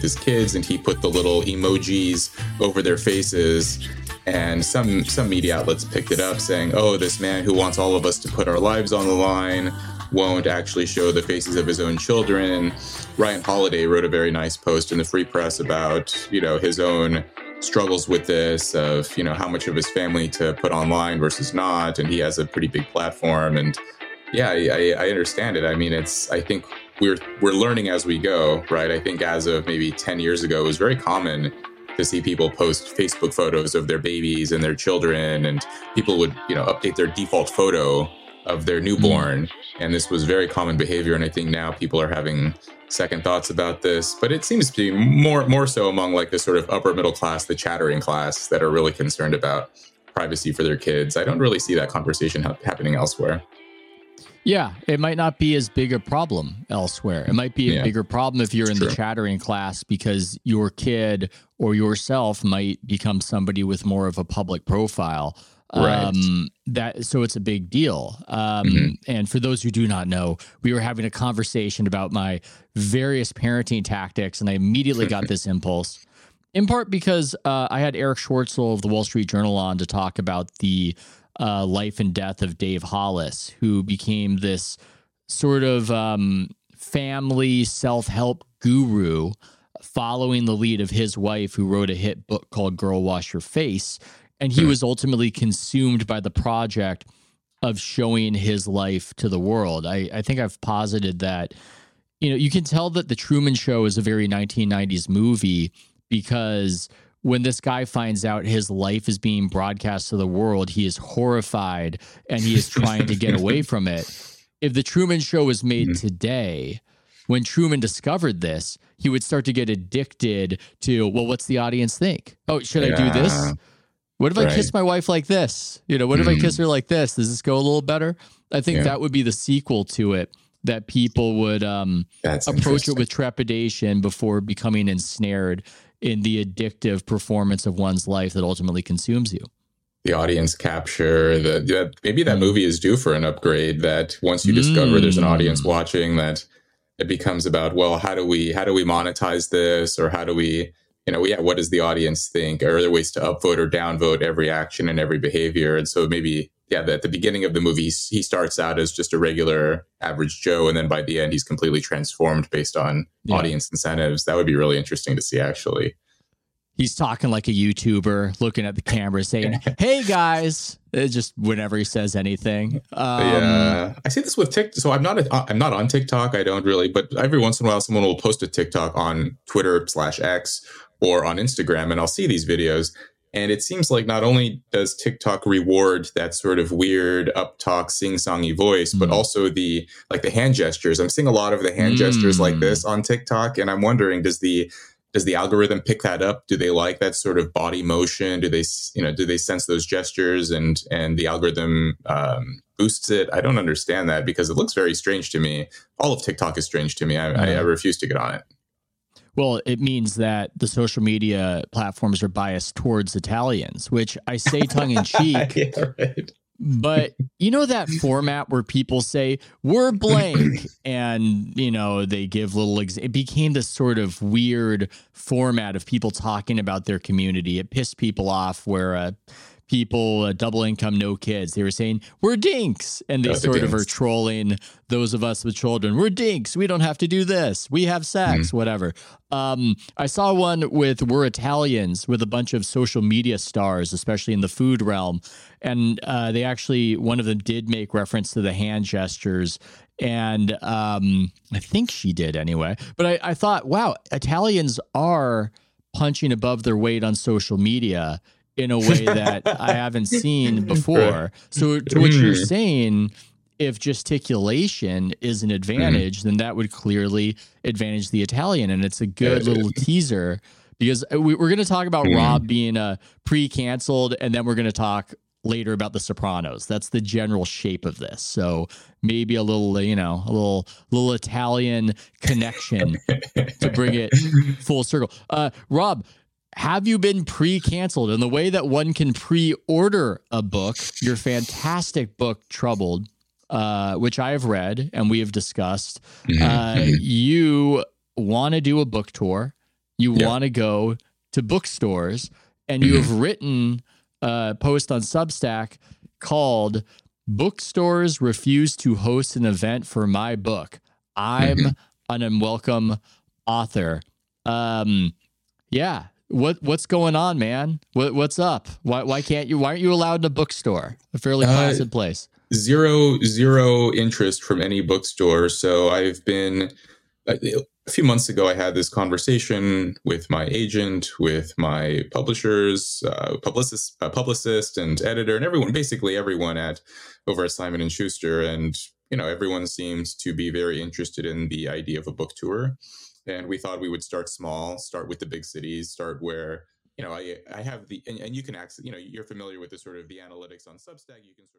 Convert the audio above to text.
with his kids, and he put the little emojis over their faces. And some some media outlets picked it up, saying, "Oh, this man who wants all of us to put our lives on the line won't actually show the faces of his own children." Ryan Holiday wrote a very nice post in the Free Press about you know his own struggles with this of you know how much of his family to put online versus not and he has a pretty big platform and yeah I, I understand it i mean it's i think we're we're learning as we go right i think as of maybe 10 years ago it was very common to see people post facebook photos of their babies and their children and people would you know update their default photo of their newborn mm-hmm. and this was very common behavior and i think now people are having second thoughts about this, but it seems to be more more so among like the sort of upper middle class, the chattering class that are really concerned about privacy for their kids. I don't really see that conversation ha- happening elsewhere. Yeah, it might not be as big a problem elsewhere. It might be a yeah. bigger problem if you're it's in true. the chattering class because your kid or yourself might become somebody with more of a public profile. Right. Um, that so it's a big deal. Um, mm-hmm. And for those who do not know, we were having a conversation about my various parenting tactics, and I immediately got this impulse. In part because uh, I had Erich Schwartzel of the Wall Street Journal on to talk about the uh, life and death of Dave Hollis, who became this sort of um, family self help guru following the lead of his wife, who wrote a hit book called Girl Wash Your Face and he hmm. was ultimately consumed by the project of showing his life to the world. I, I think I've posited that, you know, you can tell that the Truman Show is a very 1990s movie because when this guy finds out his life is being broadcast to the world, he is horrified and he is trying to get away from it. If the Truman Show was made mm-hmm. today, when Truman discovered this, he would start to get addicted to, well, what's the audience think? Oh, should yeah. I do this? What if right. I kiss my wife like this? You know, what if I kiss mm. her like this? Does this go a little better? I think yeah. that would be the sequel to it that people would um, approach it with trepidation before becoming ensnared in the addictive performance of one's life that ultimately consumes you. The audience capture, the, the maybe that movie is due for an upgrade. That once you discover mm. there's an audience mm. watching, that it becomes about well, how do we how do we monetize this, or how do we you know, yeah, what does the audience think? Are there ways to upvote or downvote every action and every behavior? And so maybe, yeah, at the beginning of the movie, he starts out as just a regular average Joe. And then by the end, he's completely transformed based on yeah. audience incentives. That would be really interesting to see, actually. He's talking like a YouTuber, looking at the camera, saying, "Hey guys!" It's just whenever he says anything. Um, yeah, I see this with TikTok. So I'm not a, I'm not on TikTok. I don't really, but every once in a while, someone will post a TikTok on Twitter slash X or on Instagram, and I'll see these videos. And it seems like not only does TikTok reward that sort of weird up talk, sing songy voice, mm. but also the like the hand gestures. I'm seeing a lot of the hand mm. gestures like mm. this on TikTok, and I'm wondering does the does the algorithm pick that up? Do they like that sort of body motion? Do they you know do they sense those gestures and and the algorithm um, boosts it? I don't understand that because it looks very strange to me. All of TikTok is strange to me. I, I, I refuse to get on it. Well, it means that the social media platforms are biased towards Italians, which I say tongue in cheek. yeah, right. But you know that format where people say we're blank and you know they give little ex- it became this sort of weird format of people talking about their community. It pissed people off where uh, people uh, double income no kids. They were saying we're dinks. And they sort of are trolling those of us with children. We're dinks. We don't have to do this. We have sex mm whatever. Um, i saw one with we're italians with a bunch of social media stars especially in the food realm. And uh, they actually one of them did make reference to the hand gestures. And um, i think she did anyway. But I, I thought wow italians are punching above their weight on social media in a way that I haven't seen before. So, to what you're mm. saying, if gesticulation is an advantage, mm. then that would clearly advantage the Italian. And it's a good little teaser because we, are going to talk about mm. Rob being a uh, pre canceled, and then we're going to talk later about the Sopranos. That's the general shape of this. So maybe a little, you know, a little little Italian connection to bring it full circle. Uh, Rob, have you been pre-canceled in the way that one can pre-order a book your fantastic book troubled uh, which i have read and we have discussed mm-hmm. uh, mm-hmm. you want to do a book tour You yeah. want to go to bookstores, and you mm-hmm. have written a post on Substack called "Bookstores Refuse to Host an Event for My Book." I'm mm-hmm. an unwelcome author. Um, yeah. What what's going on, man? What what's up? Why why can't you? Why aren't you allowed in a bookstore? A fairly uh, placid uh, place. Zero zero interest from any bookstore. So I've been uh, a few months ago. I had this conversation with my agent, with my publishers, uh, publicist, uh, publicist, and editor, and everyone. Basically, everyone at over at Simon and Schuster, and you know, everyone seems to be very interested in the idea of a book tour. And we thought we would start small start with the big cities start where you know i i have the and, and you can access you know you're familiar with the sort of the analytics on substack. You can sort of